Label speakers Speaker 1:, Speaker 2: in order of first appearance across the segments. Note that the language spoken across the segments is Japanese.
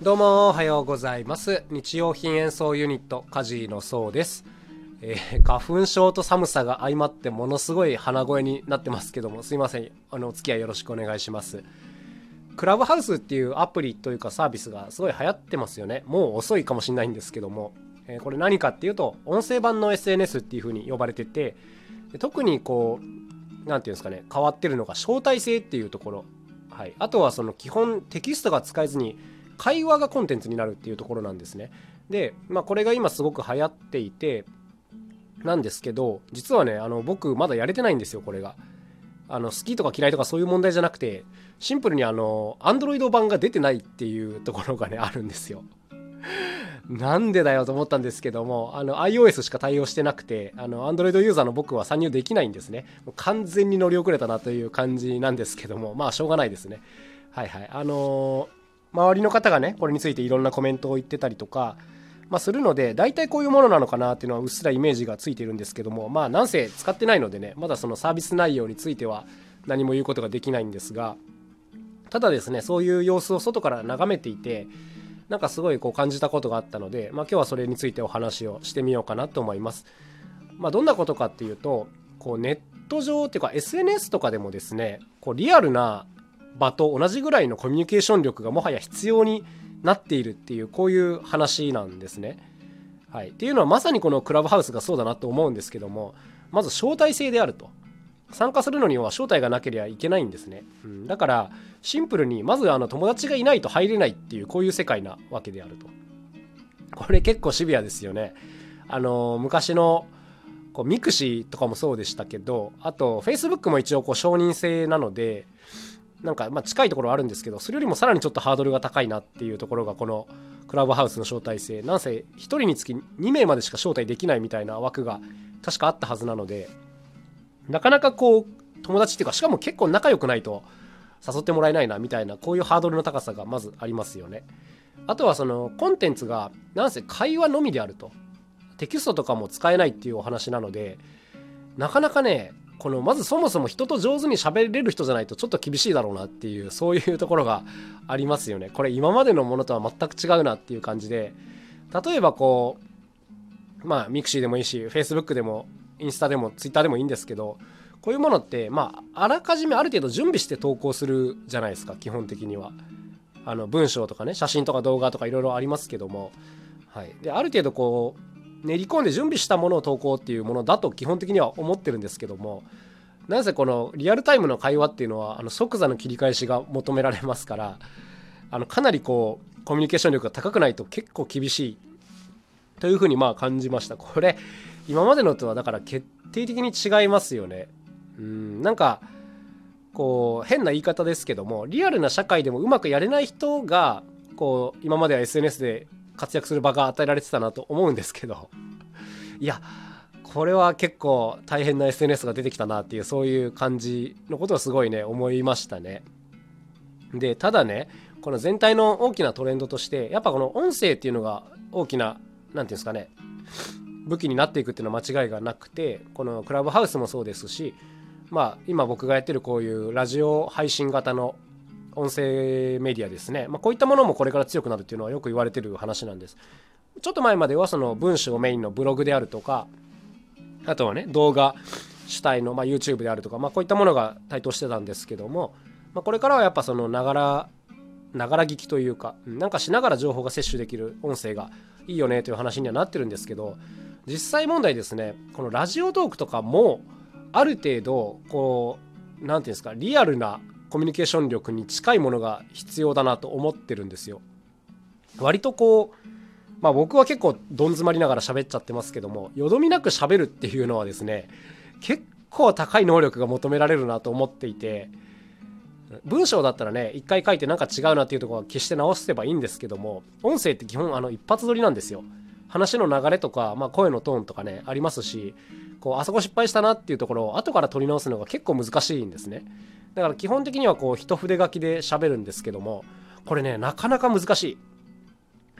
Speaker 1: どうもおはようございます。日用品演奏ユニットカジーのそうです、えー花粉症と寒さが相まってものすごい鼻声になってますけどもすいません。あのお付き合いよろしくお願いします。クラブハウスっていうアプリというかサービスがすごい流行ってますよね。もう遅いかもしれないんですけども、えーこれ何かっていうと音声版の SNS っていう風に呼ばれてて特にこう何ていうんですかね変わってるのが招待制っていうところ。はい、あとはその基本テキストが使えずに会話がコンテンツになるっていうところなんですね。で、まあ、これが今すごく流行っていてなんですけど実はねあの僕まだやれてないんですよこれが。あの好きとか嫌いとかそういう問題じゃなくてシンプルにあの Android 版が出てないっていうところがね あるんですよ。なんでだよと思ったんですけどもあの iOS しか対応してなくてあの Android ユーザーの僕は参入できないんですねもう完全に乗り遅れたなという感じなんですけどもまあしょうがないですねはいはいあの周りの方がねこれについていろんなコメントを言ってたりとかまあ、するので大体こういうものなのかなっていうのはうっすらイメージがついてるんですけどもまあなんせ使ってないのでねまだそのサービス内容については何も言うことができないんですがただですねそういう様子を外から眺めていてなんかすごいこう感じたことがあったので、まあ、今日はそれについてお話をしてみようかなと思います。まあ、どんなことかっていうとこうネット上っていうか SNS とかでもですねこうリアルな場と同じぐらいのコミュニケーション力がもはや必要になっているっていうこういう話なんですね。はい、っていうのはまさにこのクラブハウスがそうだなと思うんですけどもまず招待制であると。参加するのには招待がなければいけないんですね、うん、だからシンプルにまずあの友達がいないと入れないっていうこういう世界なわけであると。これ結構シビアですよね。あの昔のこうミクシーとかもそうでしたけどあと Facebook も一応こう承認制なのでなんかま近いところはあるんですけどそれよりもさらにちょっとハードルが高いなっていうところがこのクラブハウスの招待制なんせ1人につき2名までしか招待できないみたいな枠が確かあったはずなのでなかなかこう友達っていうかしかも結構仲良くないと誘ってもらえないなみたいなこういうハードルの高さがまずありますよね。あとはそのコンテンツがなんせ会話のみであるとテキストとかも使えないっていうお話なのでなかなかねこのまずそもそも人と上手に喋れる人じゃないとちょっと厳しいだろうなっていうそういうところがありますよね。これ今までのものとは全く違うなっていう感じで例えばこうまあミクシーでもいいし Facebook でもインスタでも Twitter でもいいんですけどこういうものってまああらかじめある程度準備して投稿するじゃないですか基本的には。あの文章とかね写真とか動画とかいろいろありますけども。はい。である程度こう練り込んで準備したものを投稿っていうものだと基本的には思ってるんですけどもなぜこのリアルタイムの会話っていうのはあの即座の切り返しが求められますからあのかなりこうコミュニケーション力が高くないと結構厳しいというふうにまあ感じました。これ今までのとはだから決定的に違いますよね。うんなんかこう変な言い方ですけどもリアルな社会でもうまくやれない人がこう今までは SNS で活躍する場が与えられてたなと思うんですけど いやこれは結構大変な SNS が出てきたなっていうそういう感じのことをすごいね思いましたね。でただねこの全体の大きなトレンドとしてやっぱこの音声っていうのが大きな何て言うんですかね武器になっていくっていうのは間違いがなくてこのクラブハウスもそうですしまあ今僕がやってるこういうラジオ配信型の音声メディアですね、まあ、こういったものもこれから強くなるっていうのはよく言われてる話なんです。ちょっと前まではその文章をメインのブログであるとかあとはね動画主体の、ま、YouTube であるとか、まあ、こういったものが台頭してたんですけども、まあ、これからはやっぱそのながらながら聞きというかなんかしながら情報が摂取できる音声がいいよねという話にはなってるんですけど実際問題ですねこのラジオトークとかもある程度こう何て言うんですかリアルなコミュニケーション力に近いものが必要だなと思ってるんですよ。割とこうまあ僕は結構どん詰まりながら喋っちゃってますけどもよどみなく喋るっていうのはですね結構高い能力が求められるなと思っていて文章だったらね一回書いてなんか違うなっていうところは消して直せばいいんですけども音声って基本あの一発撮りなんですよ話の流れとか、まあ、声のトーンとかねありますしこうあそこ失敗したなっていうところを後から撮り直すのが結構難しいんですねだから基本的にはこう一筆書きで喋るんですけどもこれねなかなか難しい。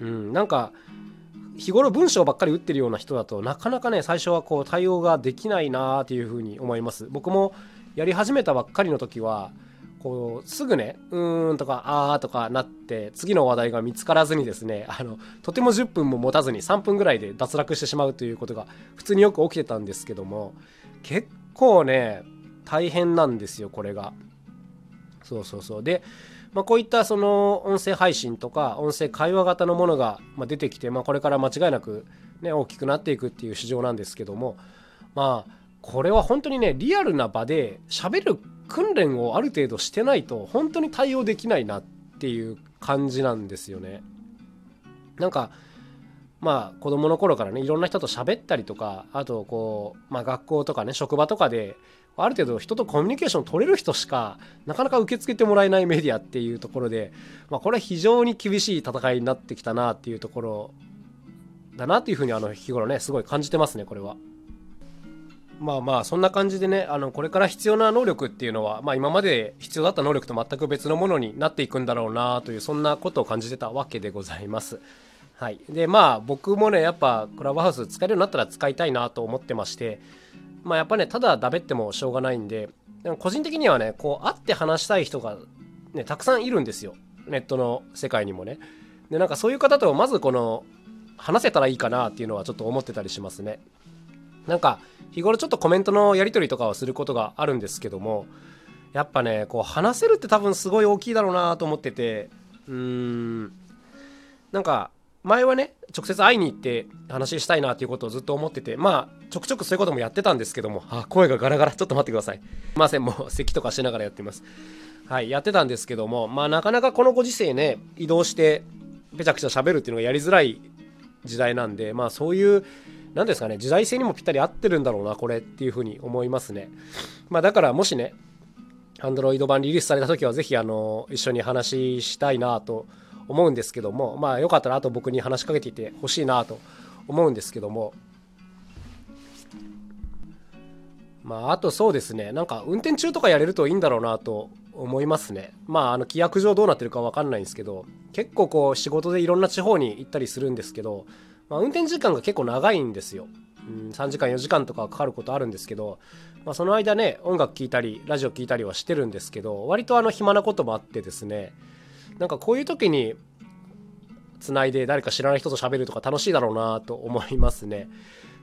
Speaker 1: うんなんか日頃文章ばっかり打ってるような人だとなかなかね最初はこう対応ができないなーっていうふうに思います。僕もやり始めたばっかりの時はこうすぐねうーんとかあーとかなって次の話題が見つからずにですねあのとても10分も持たずに3分ぐらいで脱落してしまうということが普通によく起きてたんですけども結構ね大変なんですよこれがそうそうそうで、まあ、こういったその音声配信とか音声会話型のものが出てきて、まあ、これから間違いなく、ね、大きくなっていくっていう市場なんですけどもまあこれは本当にねリアルな場で喋る訓練をある程度してないと本当に対応できないなっていう感じなんですよね。なんかまあ子供の頃からねいろんな人と喋ったりとかあとこう、まあ、学校とかね職場とかである程度人とコミュニケーション取れる人しかなかなか受け付けてもらえないメディアっていうところで、まあ、これは非常に厳しい戦いになってきたなっていうところだなっていうふうにあの日頃ねすごい感じてますねこれは。まあまあそんな感じでねあのこれから必要な能力っていうのは、まあ、今まで必要だった能力と全く別のものになっていくんだろうなというそんなことを感じてたわけでございます。はい、でまあ僕もねやっぱクラブハウス使えるようになったら使いたいなと思ってましてまあやっぱねただだべってもしょうがないんでで個人的にはねこう会って話したい人がねたくさんいるんですよ。ネットの世界にもね。でなんかそういう方とまずこの話せたらいいかなっていうのはちょっと思ってたりしますね。なんか日頃ちょっとコメントのやり取りとかをすることがあるんですけどもやっぱねこう話せるって多分すごい大きいだろうなと思っててうーん。なんか前はね直接会いに行って話したいなということをずっと思っててまあちょくちょくそういうこともやってたんですけどもあ声がガラガラちょっと待ってください。すいませんもう咳とかしながらやってます。はいやってたんですけどもまあなかなかこのご時世ね移動してぺちゃくちゃ喋るっていうのがやりづらい時代なんでまあそういう何ですかね時代性にもぴったり合ってるんだろうなこれっていうふうに思いますね。まあだからもしね Android 版リリースされた時は是非あの一緒に話したいなと思思うんですけどもまあよかったらあと僕に話しかけていてほしいなと思うんですけども。まああとそうですねなんか運転中とかやれるといいんだろうなと思いますね。まああの規約上どうなってるか分かんないんですけど結構こう仕事でいろんな地方に行ったりするんですけど、まあ、運転時間が結構長いんですよ、うん、3時間4時間とかかかることあるんですけど、まあ、その間ね音楽聴いたりラジオ聴いたりはしてるんですけど割とあの暇なこともあってですねなんかこういう時につないで誰か知らない人と喋るとか楽しいだろうなと思いますね。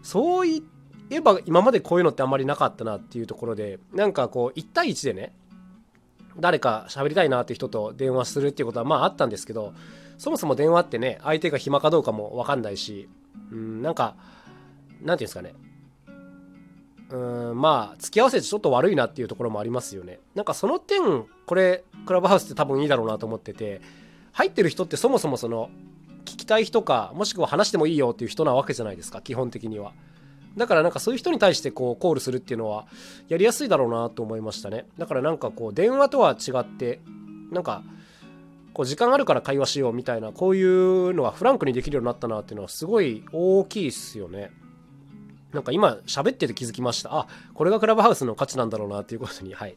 Speaker 1: そういえば今までこういうのってあんまりなかったなっていうところでなんかこう1対1でね誰か喋りたいなって人と電話するっていうことはまああったんですけどそもそも電話ってね相手が暇かどうかも分かんないしうんなんかなんていうんですかねうんまあ付き合わせてちょっと悪いなっていうところもありますよねなんかその点これクラブハウスって多分いいだろうなと思ってて入ってる人ってそもそもその聞きたい人かもしくは話してもいいよっていう人なわけじゃないですか基本的には。だからなんかそういう人に対してこうコールするっていうのはやりやすいだろうなと思いましたね。だからなんかこう電話とは違ってなんかこう時間あるから会話しようみたいなこういうのはフランクにできるようになったなっていうのはすごい大きいっすよね。なんか今喋ってて気づきました。あこれがクラブハウスの価値なんだろうなっていうことにはい。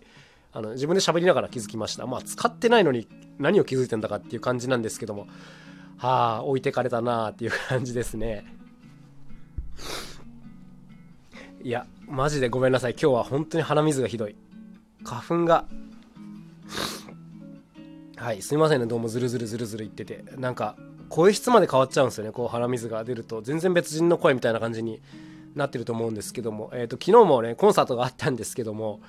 Speaker 1: あの自分で喋りながら気づきました。まあ使ってないのに何を気づいてんだかっていう感じなんですけども。はあ置いてかれたなあっていう感じですね。いやマジでごめんなさい。今日は本当に鼻水がひどい。花粉が。はいすいませんね。どうもズルズルズルズル言ってて。なんか声質まで変わっちゃうんですよね。こう鼻水が出ると。全然別人の声みたいな感じになってると思うんですけども、えーと、昨日もねコンサートがあったんですけども。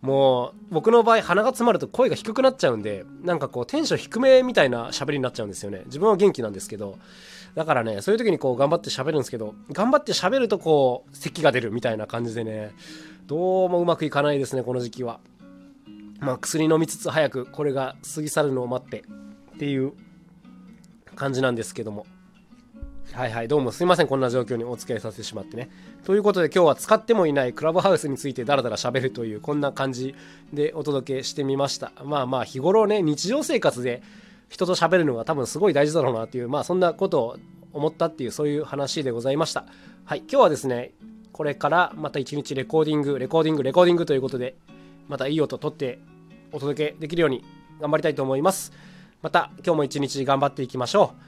Speaker 1: もう僕の場合鼻が詰まると声が低くなっちゃうんでなんかこうテンション低めみたいな喋りになっちゃうんですよね。自分は元気なんですけどだからねそういう時にこう頑張って喋るんですけど頑張って喋るとこう咳が出るみたいな感じでねどうもうまくいかないですねこの時期は。まあ薬飲みつつ早くこれが過ぎ去るのを待ってっていう感じなんですけども。はいはい、どうもすいません、こんな状況にお付き合いさせてしまってね。ということで今日は使ってもいないクラブハウスについてダラダラ喋るというこんな感じでお届けしてみました。まあまあ日頃ね、日常生活で人と喋るのが多分すごい大事だろうなっていう、まあそんなことを思ったっていうそういう話でございました。はい、今日はですね、これからまた一日レコーディング、レコーディング、レコーディングということで、またいい音取ってお届けできるように頑張りたいと思います。また今日も一日頑張っていきましょう。